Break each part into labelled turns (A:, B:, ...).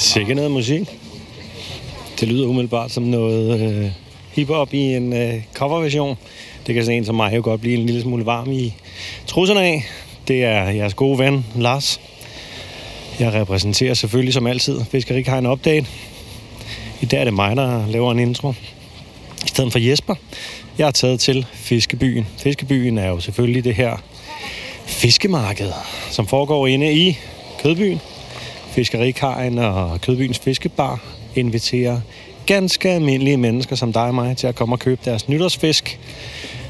A: Sikke noget musik. Det lyder umiddelbart som noget øh, hiphop i en øh, coverversion. Det kan sådan en som mig jo godt blive en lille smule varm i trusserne af. Det er jeres gode ven, Lars. Jeg repræsenterer selvfølgelig som altid Fiskerikajn Update. I dag er det mig, der laver en intro. I stedet for Jesper. Jeg er taget til Fiskebyen. Fiskebyen er jo selvfølgelig det her fiskemarked, som foregår inde i Kødbyen. Fiskerikajen og Kødbyens Fiskebar inviterer ganske almindelige mennesker som dig og mig til at komme og købe deres nytårsfisk,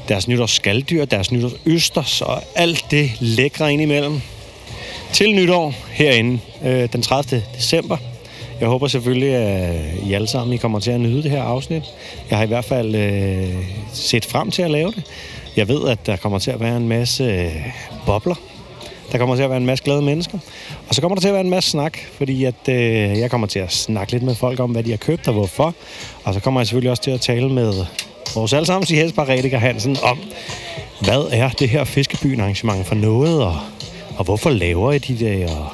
A: deres nytårsskalddyr, deres nytårsøsters og alt det lækre indimellem til nytår herinde øh, den 30. december. Jeg håber selvfølgelig, at I alle sammen I kommer til at nyde det her afsnit. Jeg har i hvert fald øh, set frem til at lave det. Jeg ved, at der kommer til at være en masse øh, bobler. Der kommer til at være en masse glade mennesker. Og så kommer der til at være en masse snak, fordi at, øh, jeg kommer til at snakke lidt med folk om, hvad de har købt og hvorfor. Og så kommer jeg selvfølgelig også til at tale med vores allesammen Jesper Rediger Hansen om, hvad er det her fiskebyen arrangement for noget, og, og hvorfor laver I de det, og,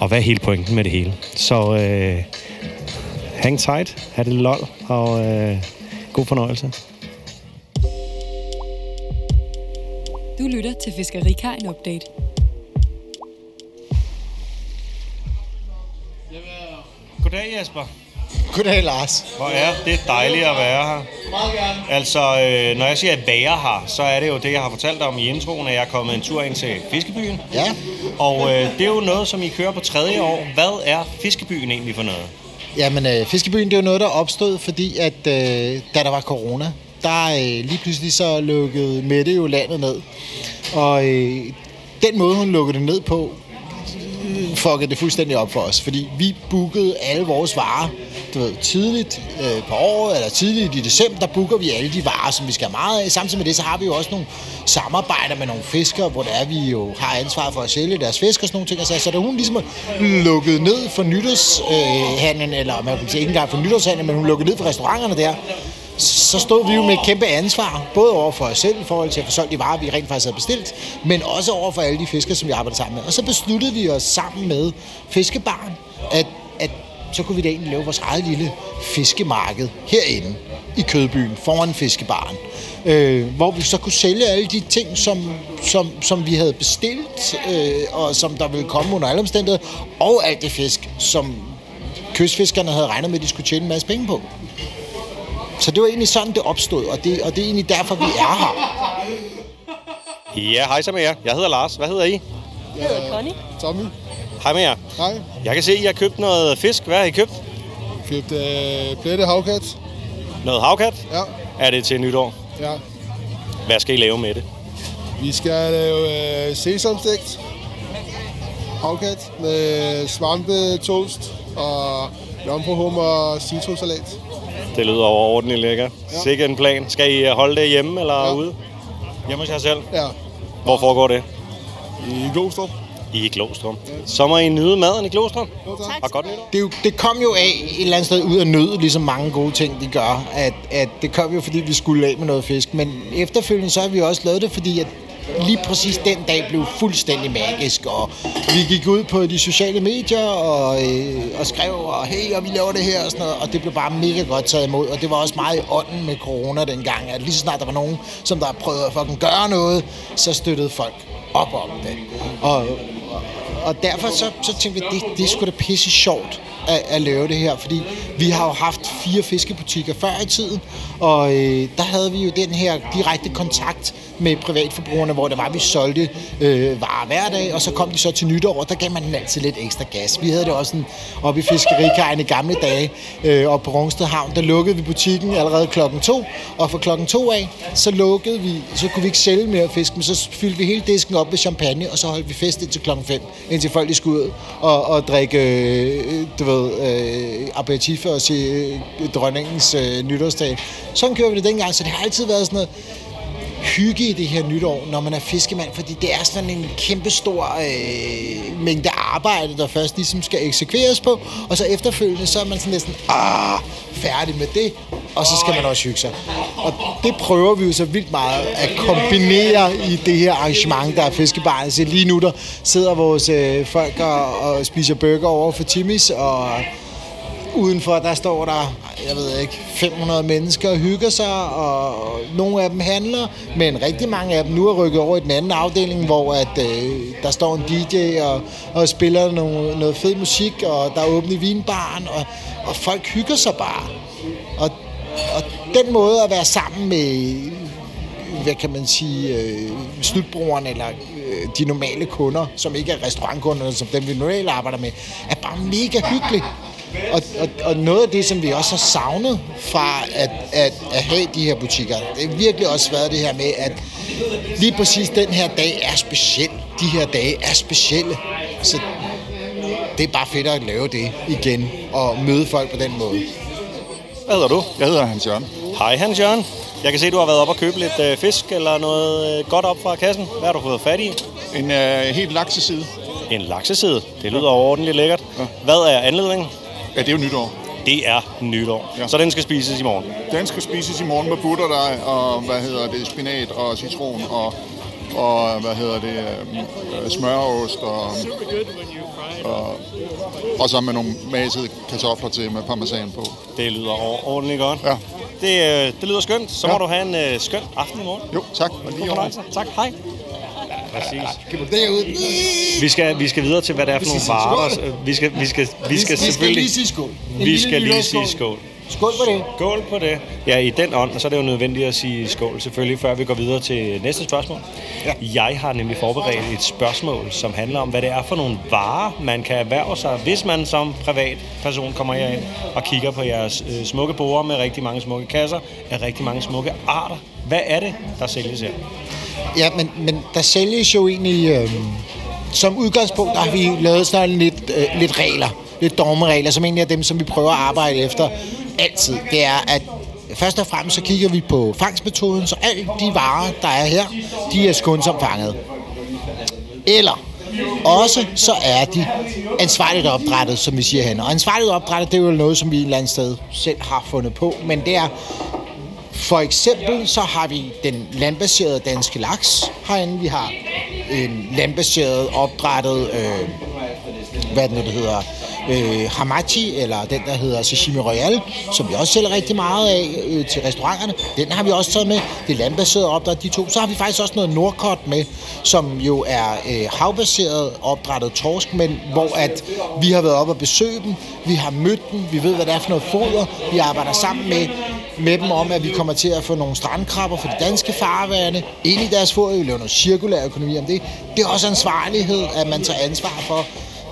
A: og hvad er hele pointen med det hele. Så øh, hang tight, have det lol, og øh, god fornøjelse.
B: Du lytter til Fiskerikajen Update.
A: Goddag Jesper.
C: Goddag, Lars.
A: Hvor er det dejligt at være her.
C: Meget gerne.
A: Altså, øh, når jeg siger at være her, så er det jo det, jeg har fortalt om i introen, at jeg er kommet en tur ind til Fiskebyen.
C: Ja.
A: Og øh, det er jo noget, som I kører på tredje år. Hvad er Fiskebyen egentlig for noget?
C: Jamen, øh, Fiskebyen, det er jo noget, der opstod, fordi at øh, da der var corona, der øh, lige pludselig så lukkede Mette jo landet ned. Og øh, den måde, hun lukkede det ned på, fuckede det fuldstændig op for os. Fordi vi bookede alle vores varer, du ved, tidligt øh, på året, eller tidligt i december, der booker vi alle de varer, som vi skal have meget af. Samtidig med det, så har vi jo også nogle samarbejder med nogle fiskere, hvor der er, vi jo har ansvar for at sælge deres fisk og sådan nogle ting. Altså, så da hun ligesom lukkede ned for nytårshandlen, øh, eller man kan sige ikke engang for nytårshandlen, men hun lukkede ned for restauranterne der, så stod vi jo med et kæmpe ansvar, både over for os selv i forhold til at få solgt de varer, vi rent faktisk havde bestilt, men også over for alle de fiskere, som vi arbejder sammen med. Og så besluttede vi os sammen med Fiskebaren, at, at så kunne vi da egentlig lave vores eget lille fiskemarked herinde i Kødbyen, foran Fiskebaren. Øh, hvor vi så kunne sælge alle de ting, som, som, som vi havde bestilt, øh, og som der ville komme under alle omstændigheder, og alt det fisk, som kystfiskerne havde regnet med, at de skulle tjene en masse penge på. Så det var egentlig sådan, det opstod, og det, og det er egentlig derfor, vi er her.
A: Ja, hej så med jer. Jeg hedder Lars. Hvad hedder I?
D: Jeg hedder Connie.
E: Tommy,
A: Hej med jer.
E: hej.
A: Jeg kan se, at I har købt noget fisk. Hvad har I købt?
E: Købt øh, plette havkat.
A: Noget havkat?
E: Ja,
A: Er det til nytår?
E: ja.
A: Hvad skal I lave med det?
E: Vi skal lave øh, sesamstegt havkat med svampe, toast og jomfruhummer og citrussalat.
A: Det lyder overordentligt lækker. Ja. Sikke en plan. Skal I holde det hjemme eller ja.
E: Ja.
A: ude? Hjemme hos jer selv?
E: Ja,
A: Hvor foregår det?
E: i Glostrup.
A: I Glostrup. Så må I nyde maden i Glostrup.
E: Tak.
A: Og godt.
C: Det, er jo, det kom jo af et eller andet sted ud af nød, ligesom mange gode ting, de gør. At, at det kom jo, fordi vi skulle af med noget fisk. Men efterfølgende så har vi også lavet det, fordi at lige præcis den dag blev fuldstændig magisk. Og vi gik ud på de sociale medier og, øh, og skrev, og hey, og vi laver det her og sådan noget. Og det blev bare mega godt taget imod. Og det var også meget i ånden med corona dengang. At lige så snart der var nogen, som der prøvede at fucking gøre noget, så støttede folk op om det. Og, og, derfor så, så tænkte vi, det, det skulle da pisse sjovt at, at lave det her, fordi vi har jo haft fire fiskebutikker før i tiden, og øh, der havde vi jo den her direkte kontakt med privatforbrugerne, hvor det var, vi solgte øh, varer hver dag, og så kom de så til nytår, og der gav man den altid lidt ekstra gas. Vi havde det også sådan, oppe i fiskerikajen i gamle dage, øh, og på Rungsted Havn, der lukkede vi butikken allerede klokken to, og fra klokken to af, så lukkede vi, så kunne vi ikke sælge mere fisk, men så fyldte vi hele disken op med champagne, og så holdt vi fest indtil klokken 5, indtil folk de skulle ud og, og drikke, øh, du ved, øh, aperitif og se øh, dronningens øh, nytårsdag. Sådan gjorde vi det dengang, så det har altid været sådan noget hygge i det her nytår, når man er fiskemand, fordi det er sådan en kæmpe stor øh, mængde arbejde, der først ligesom skal eksekveres på, og så efterfølgende, så er man sådan næsten, ah, færdig med det, og så skal man også hygge sig. Og det prøver vi jo så vildt meget at kombinere i det her arrangement, der er fiskebarnet. Så lige nu der sidder vores øh, folk og, og spiser burger over for Timmys, og udenfor der står der, jeg ved ikke, 500 mennesker og hygger sig, og nogle af dem handler, men rigtig mange af dem nu er rykket over i den anden afdeling, hvor at, øh, der står en DJ og, og spiller noget, noget fed musik, og der er åbent i vinbaren, og, og folk hygger sig bare. Og, og den måde at være sammen med, hvad kan man sige, øh, slutbrugerne eller øh, de normale kunder, som ikke er restaurantkunderne, som dem vi normalt arbejder med, er bare mega hyggeligt. Og, og, og noget af det, som vi også har savnet fra at, at, at have de her butikker, det har virkelig også været det her med, at lige præcis den her dag er speciel. De her dage er specielle. Så det er bare fedt at lave det igen og møde folk på den måde.
A: Hvad hedder du?
D: Jeg hedder Hans Jørgen.
A: Hej Hans Jørgen. Jeg kan se, du har været op og købe lidt øh, fisk eller noget øh, godt op fra kassen. Hvad har du fået fat i?
D: En øh, helt lakseside.
A: En lakseside. Det lyder ordentligt lækkert. Hvad er anledningen?
D: Ja, det er jo nytår.
A: Det er nytår. Ja. Så den skal spises i morgen.
D: Den skal spises i morgen med butterdej og hvad hedder det, spinat og citron og, og hvad hedder det, øh, smørost og, og, og så med nogle masede kartofler til med parmesan på.
A: Det lyder ordentligt godt.
D: Ja.
A: Det, øh, det lyder skønt. Så må
D: Ja.
A: du have en øh, skøn aften i morgen.
D: Jo, tak. Og lige.
A: Tak. Hej. Præcis.
C: Kan derud?
A: Vi skal, vi skal videre til, hvad det er for nogle varer. Vi skal, vi skal, vi skal selvfølgelig...
C: lige sige skål.
A: Vi skal lige sige skål.
C: Skål på det.
A: Skål på det. Ja, i den ånd, så er det jo nødvendigt at sige skål selvfølgelig, før vi går videre til næste spørgsmål. Ja. Jeg har nemlig forberedt et spørgsmål, som handler om, hvad det er for nogle varer, man kan erhverve sig, hvis man som privatperson kommer herind og kigger på jeres øh, smukke borde med rigtig mange smukke kasser af rigtig mange smukke arter. Hvad er det, der sælges her?
C: Ja, men, men der sælges jo egentlig... Øh, som udgangspunkt der har vi lavet sådan lidt, øh, lidt regler. Lidt dogmeregler, som egentlig er dem, som vi prøver at arbejde efter altid. Det er, at først og fremmest så kigger vi på fangstmetoden, så alle de varer, der er her, de er skånsomt fanget. Eller også så er de ansvarligt opdrettet, som vi siger her. Og ansvarligt opdrettet, det er jo noget, som vi et eller andet sted selv har fundet på. Men det er for eksempel så har vi den landbaserede danske laks herinde. Vi har øh, en landbaseret opdrettet, øh, hvad den det nu, det hedder, øh, hamachi, eller den, der hedder sashimi royal, som vi også sælger rigtig meget af øh, til restauranterne. Den har vi også taget med. Det er landbaseret opdræt, de to. Så har vi faktisk også noget nordkort med, som jo er øh, havbaseret opdrættet torsk, men hvor at vi har været oppe og besøge dem, vi har mødt dem, vi ved, hvad det er for noget foder, vi arbejder sammen med med dem om, at vi kommer til at få nogle strandkrabber for de danske farvande ind i deres fod. Vi laver noget cirkulær økonomi om det. Det er også ansvarlighed, at man tager ansvar for,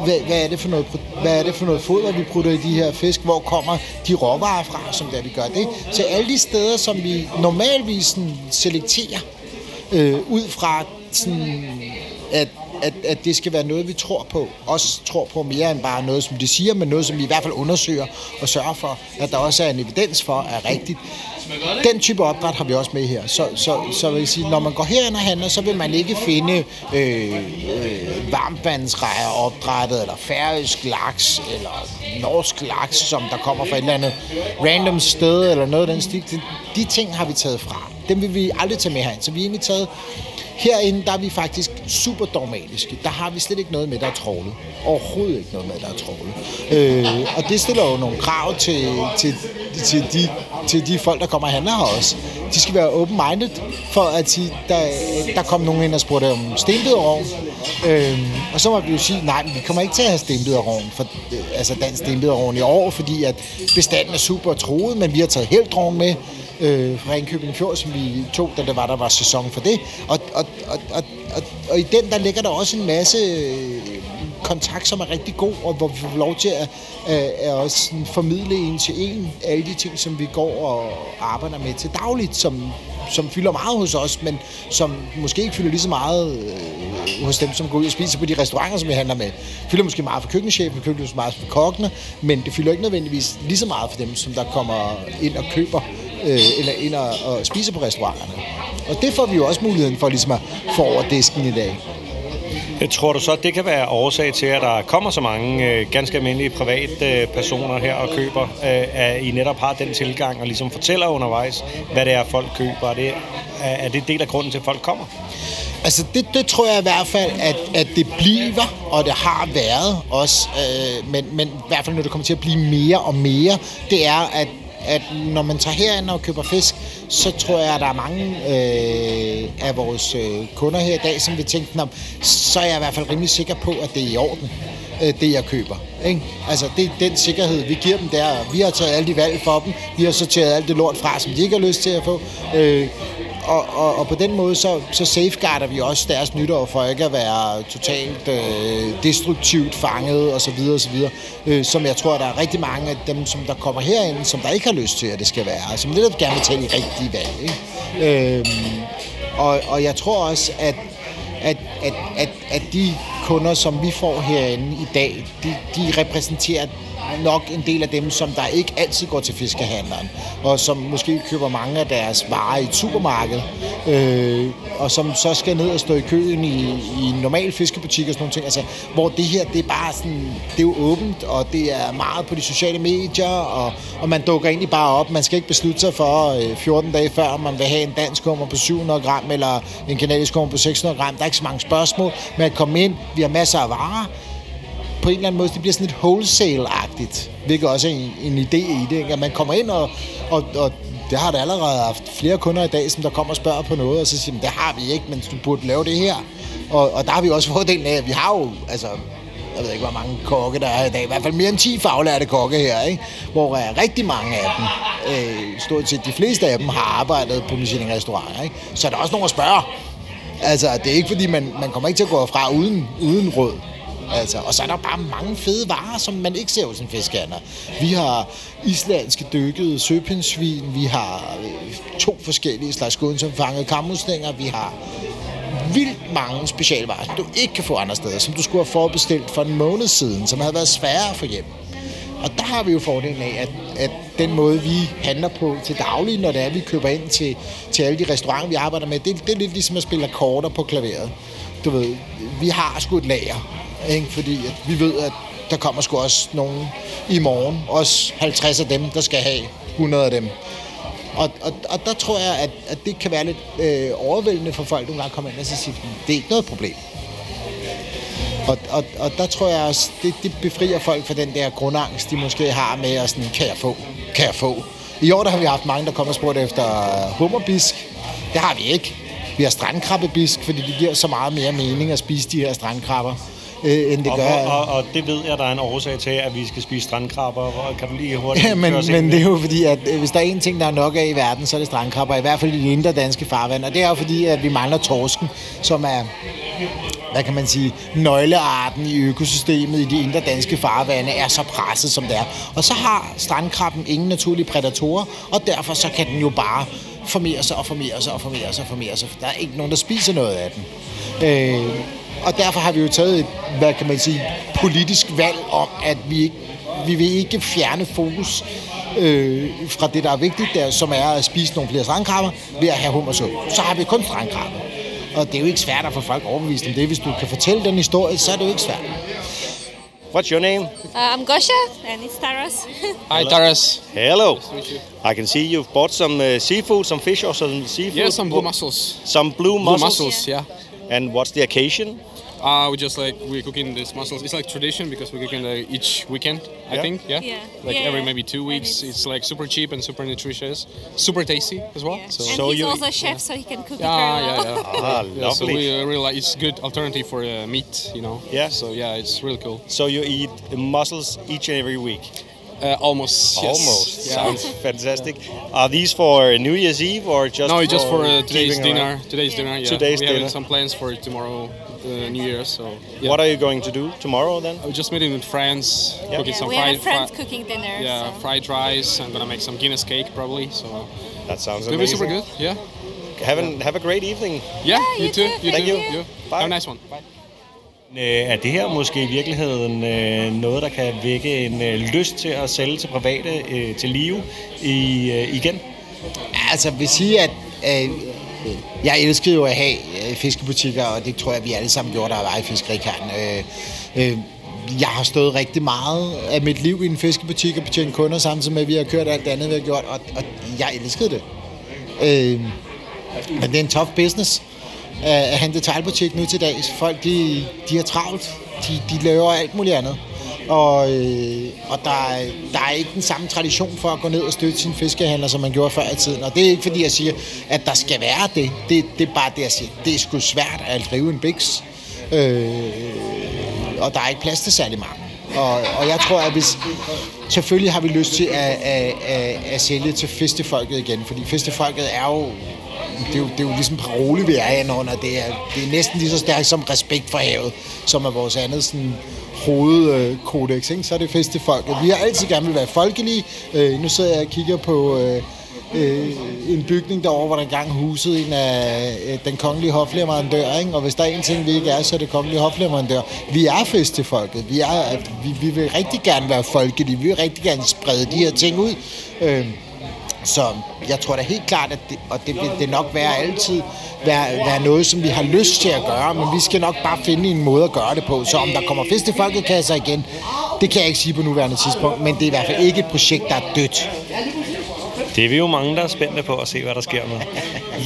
C: hvad, hvad, er det for noget, hvad er det for noget foder, vi putter i de her fisk? Hvor kommer de råvarer fra, som der vi gør det? Så alle de steder, som vi normalvis sådan selekterer, øh, ud fra sådan, at, at, at det skal være noget, vi tror på. Også tror på mere end bare noget, som de siger, men noget, som vi i hvert fald undersøger og sørger for, at der også er en evidens for, er rigtigt. Den type opdræt har vi også med her. Så, så, så vil jeg sige, når man går herind og handler, så vil man ikke finde øh, øh, varmvandsrejer opdrættet, eller færøsk laks, eller norsk laks, som der kommer fra et eller andet random sted, eller noget af den stil. De, de ting har vi taget fra. Dem vil vi aldrig tage med herind. Så vi har egentlig taget Herinde, der er vi faktisk super dogmatiske. Der har vi slet ikke noget med, der er trålet. Overhovedet ikke noget med, der er trålet. Øh, og det stiller jo nogle krav til, til, til, de, til de folk, der kommer og handler her også. De skal være open-minded, for at sige, der, der kom nogen ind og spurgte om stenbiderovn. Øh, og så må vi jo sige, nej, men vi kommer ikke til at have stenbiderovn, for, øh, altså dansk stenbiderovn i år, fordi at bestanden er super troet, men vi har taget heldrovn med øh, fra Ringkøbing Fjord, som vi tog, da der var, der var sæson for det. Og, og, og, og, og, og i den, der ligger der også en masse øh, kontakt, som er rigtig god, og hvor vi får lov til at, at, at også sådan formidle en til en alle de ting, som vi går og arbejder med til dagligt, som, som fylder meget hos os, men som måske ikke fylder lige så meget øh, hos dem, som går ud og spiser på de restauranter, som vi handler med. Fylder måske meget for køkkenchefen, fylder måske meget for kokkene, men det fylder ikke nødvendigvis lige så meget for dem, som der kommer ind og køber øh, eller ind og, og spiser på restauranterne. Og det får vi jo også muligheden for ligesom at få over disken i dag.
A: Jeg tror du så, det kan være årsag til, at der kommer så mange øh, ganske almindelige private øh, personer her og køber, øh, at I netop har den tilgang og ligesom fortæller undervejs, hvad det er, folk køber. Er det, er, er det del af grunden til, at folk kommer?
C: Altså, det, det tror jeg i hvert fald, at, at det bliver, og det har været også, øh, men, men i hvert fald, når det kommer til at blive mere og mere, det er, at, at når man tager herind og køber fisk, så tror jeg, at der er mange øh, af vores øh, kunder her i dag, som vil tænke, om, så er jeg i hvert fald rimelig sikker på, at det er i orden, øh, det jeg køber. Ikke? Altså, det er den sikkerhed, vi giver dem der. Vi har taget alle de valg for dem. Vi har sorteret alt det lort fra, som de ikke har lyst til at få. Øh, og, og, og på den måde, så, så safeguarder vi også deres nytår for ikke at være totalt øh, destruktivt fanget og så videre og så videre. Øh, som jeg tror, der er rigtig mange af dem, som der kommer herind, som der ikke har lyst til, at det skal være. Som lidt gerne vil tage de rigtige valg. Ikke? Øh, og, og jeg tror også, at, at, at, at, at de kunder, som vi får herinde i dag, de, de repræsenterer nok en del af dem, som der ikke altid går til fiskehandleren, og som måske køber mange af deres varer i et supermarked, øh, og som så skal ned og stå i køen i, i en normal fiskebutik og sådan nogle ting. Altså, hvor det her, det er bare sådan, det er jo åbent, og det er meget på de sociale medier, og, og man dukker egentlig bare op. Man skal ikke beslutte sig for øh, 14 dage før, om man vil have en dansk hummer på 700 gram, eller en kanadisk hummer på 600 gram. Der er ikke så mange spørgsmål, Man kan komme ind, vi har masser af varer, på en eller anden måde, det bliver sådan lidt wholesale-agtigt, hvilket også er en, en idé i det, ikke? at man kommer ind og, og, og det har der allerede haft flere kunder i dag, som der kommer og spørger på noget, og så siger det har vi ikke, men du burde lave det her. Og, og der har vi også fordelen af, at vi har jo, altså, jeg ved ikke, hvor mange kokke der er i dag, i hvert fald mere end 10 faglærte kokke her, ikke? hvor er rigtig mange af dem, øh, stort set de fleste af dem, har arbejdet på Michelin-restauranter. Ikke? Så er der også nogen at spørge. Altså, det er ikke fordi, man, man kommer ikke til at gå fra uden, uden råd. Altså, og så er der bare mange fede varer, som man ikke ser hos en fiskhandler. Vi har islandske dykkede søpindsvin, vi har øh, to forskellige slags som fangede kammuslinger, vi har vildt mange specialvarer, som du ikke kan få andre steder, som du skulle have forbestilt for en måned siden, som havde været sværere at få hjem. Og der har vi jo fordelen af, at, at den måde, vi handler på til daglig, når det er, vi køber ind til, til alle de restauranter, vi arbejder med, det, det er lidt ligesom at spille akkorder på klaveret. Du ved, vi har sgu et lager, ikke? fordi at vi ved, at der kommer sgu også nogen i morgen, også 50 af dem, der skal have 100 af dem. Og, og, og der tror jeg, at, at det kan være lidt øh, overvældende for folk, nogle gange kommer ind og så siger, det er ikke noget problem. Og, og, og der tror jeg også, det, det befrier folk fra den der grundangst, de måske har med at sådan, kan jeg få, kan jeg få. I år der har vi haft mange, der kommer og spurgt efter hummerbisk. Det har vi ikke. Vi har strandkrabbebisk, fordi det giver så meget mere mening at spise de her strandkrabber øh, end det
A: og,
C: gør.
A: Og, og, det ved jeg, der er en årsag til, at vi skal spise strandkrabber. Kan du lige hurtigt
C: Ja, men, men det er jo fordi, at øh, hvis der er en ting, der er nok af i verden, så er det strandkrabber, i hvert fald i de indre danske farvand. Og det er jo fordi, at vi mangler torsken, som er hvad kan man sige, nøglearten i økosystemet i de indre danske farvande er så presset, som det er. Og så har strandkrabben ingen naturlige prædatorer, og derfor så kan den jo bare formere sig og formere sig og formere sig og formere sig. Der er ikke nogen, der spiser noget af den. Øh, og derfor har vi jo taget et, hvad kan man sige, politisk valg om, at vi ikke vi vil ikke fjerne fokus øh, fra det, der er vigtigt, der, som er at spise nogle flere strandkrabber ved at have hummersuppe. Så har vi kun strandkrabber. Og det er jo ikke svært at få folk overbevist om det. Hvis du kan fortælle den historie, så er det jo ikke svært.
A: What's your name?
F: Uh, I'm Gosha, and it's Taras.
G: Hi, Taras.
A: Hello. I can see you've bought some uh, seafood, some fish or some seafood.
G: Yeah, some blue mussels.
A: Some blue
G: Blue
A: mussels.
G: mussels, yeah.
A: And what's the occasion?
G: Uh, we just like we're cooking these mussels. It's like tradition because we're cooking uh, each weekend. I
A: Yeah.
G: think, yeah.
F: Yeah.
G: Like
F: Yeah,
G: every
F: yeah.
G: maybe two weeks.
F: it's-
G: It's, like super cheap and super nutritious, super tasty as well.
F: Yeah.
G: So,
F: and
A: So
F: he's
A: you-
F: also a chef, so he can cook
G: yeah,
F: it very
G: yeah,
F: well.
G: yeah.
A: Ah,
G: Yeah, so we uh, really like it's good alternative for uh, meat, you know.
A: Yeah.
G: So yeah, it's really cool.
A: So you eat mussels each and every week?
G: Uh, almost. yes.
A: Almost.
G: Yeah.
A: Sounds fantastic. Are these for New Year's Eve or just
G: no, it's just for uh, today's
A: keeping around?
G: dinner. Today's
F: Yeah.
G: dinner. Yeah.
A: Today's
G: we
A: dinner.
G: have some plans for tomorrow, uh, New Year. So yeah.
A: What are you going to do tomorrow then?
G: I'm just meeting with friends, cooking
F: Yeah,
G: some
F: we
G: fried,
F: have friends cooking dinner.
G: Yeah,
F: so.
G: fried rice. I'm gonna make some Guinness cake probably. So
A: That sounds
G: it'll be
A: amazing.
G: super good. Yeah.
A: Have, an, have a great evening.
G: Yeah.
F: you
G: you too.
F: too.
G: You
F: Thank
G: too.
F: you.
A: Bye.
G: Have a nice one. Bye.
A: Øh, Er det her måske i virkeligheden øh, noget, der kan vække en øh, lyst til at sælge til private til live i, igen?
C: Altså, jeg vil sige, at øh, jeg elskede jo at have øh, fiskebutikker, og det tror jeg, vi alle sammen gjorde, der var i Fiskerikarten. Øh, øh, jeg har stået rigtig meget af mit liv i en fiskebutik og betjent kunder, samtidig med, at vi har kørt alt det andet, vi har gjort, og, og jeg elskede det. Øh, men det er en tough business at have en detaljbutik nu til dags. Folk, de, de er travlt. De, de laver alt muligt andet. Og, øh, og der, er- der er ikke den samme tradition for at gå ned og støtte sin fiskehandler, som man gjorde før i tiden. Og det er ikke fordi, jeg siger, at der skal være det. Det, det er bare det, jeg siger. Det er sgu svært at drive en biks. Øh, og der er ikke plads til særlig mange. Og, og jeg tror, at hvis... Selvfølgelig har vi lyst til at, at, at, at sælge til festefolket igen, fordi festefolket er jo det er jo, det er jo ligesom parole, vi er inde under. Det er, det er næsten lige så stærkt som respekt for havet, som er vores andet sådan, hovedkodex. Ikke? Så er det folk. Vi har altid gerne vil være folkelige. Øh, nu sidder jeg og kigger på øh, øh, en bygning derovre, hvor der engang husede en af øh, den kongelige hofleverandør. Ikke? Og hvis der er en ting, vi ikke er, så er det kongelige hofleverandør. Vi er festefolket. Vi, er, vi, vi vil rigtig gerne være folkelige. Vi vil rigtig gerne sprede de her ting ud. Øh, så jeg tror da helt klart, at det, og det vil det nok være altid være, være noget, som vi har lyst til at gøre, men vi skal nok bare finde en måde at gøre det på. Så om der kommer fisk til folkekasser igen, det kan jeg ikke sige på nuværende tidspunkt, men det er i hvert fald ikke et projekt, der er dødt.
A: Det er vi jo mange, der er spændte på at se, hvad der sker med.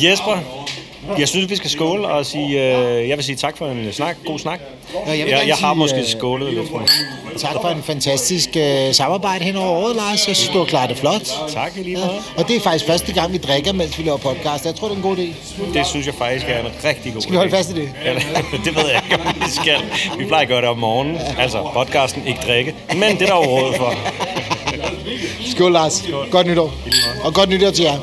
A: Jesper, jeg synes, vi skal skåle og sige, øh, jeg vil sige tak for en snak, god snak.
C: Ja, jeg
A: jeg, jeg har
C: sige,
A: måske
C: øh,
A: skålet lidt for
C: Tak for en fantastisk øh, samarbejde hen over året, Lars. Jeg synes, du har klaret det flot.
A: Tak i lige
C: Ja.
A: måde.
C: Og det er faktisk første gang, vi drikker, mens vi laver podcast. Jeg tror, det er en god idé.
A: Det synes jeg faktisk er en rigtig god
C: Skal vi holde
A: idé.
C: fast i det?
A: Ja, det ved jeg ikke, om vi skal. Vi plejer at gøre det om morgenen. Altså, podcasten ikke drikke. Men det er der jo råd for.
C: Skål, Lars. Godt nytår. Og godt nytår til jer.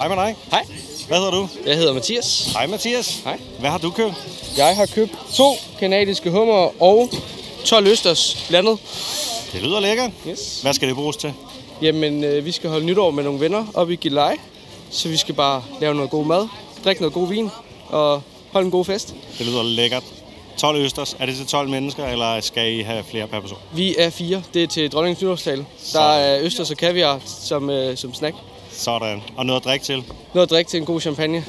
A: Hej med dig.
H: Hej,
A: Hvad hedder du?
H: jeg hedder Mathias.
A: Hej Mathias.
H: Hej.
A: Hvad har du købt?
H: Jeg har købt to kanadiske hummer og 12 østers blandet.
A: Det lyder lækkert.
H: Yes.
A: Hvad skal det bruges til?
H: Jamen, øh, vi skal holde nytår med nogle venner oppe i Gilleleje. Så vi skal bare lave noget god mad, drikke noget god vin og holde en god fest.
A: Det lyder lækkert. 12 østers. Er det til 12 mennesker, eller skal I have flere per person?
H: Vi er fire. Det er til dronningens nytårstale. Der er østers og kaviar som, øh, som snack.
A: Sådan. Og noget at drikke til.
H: Noget at drikke til en god champagne.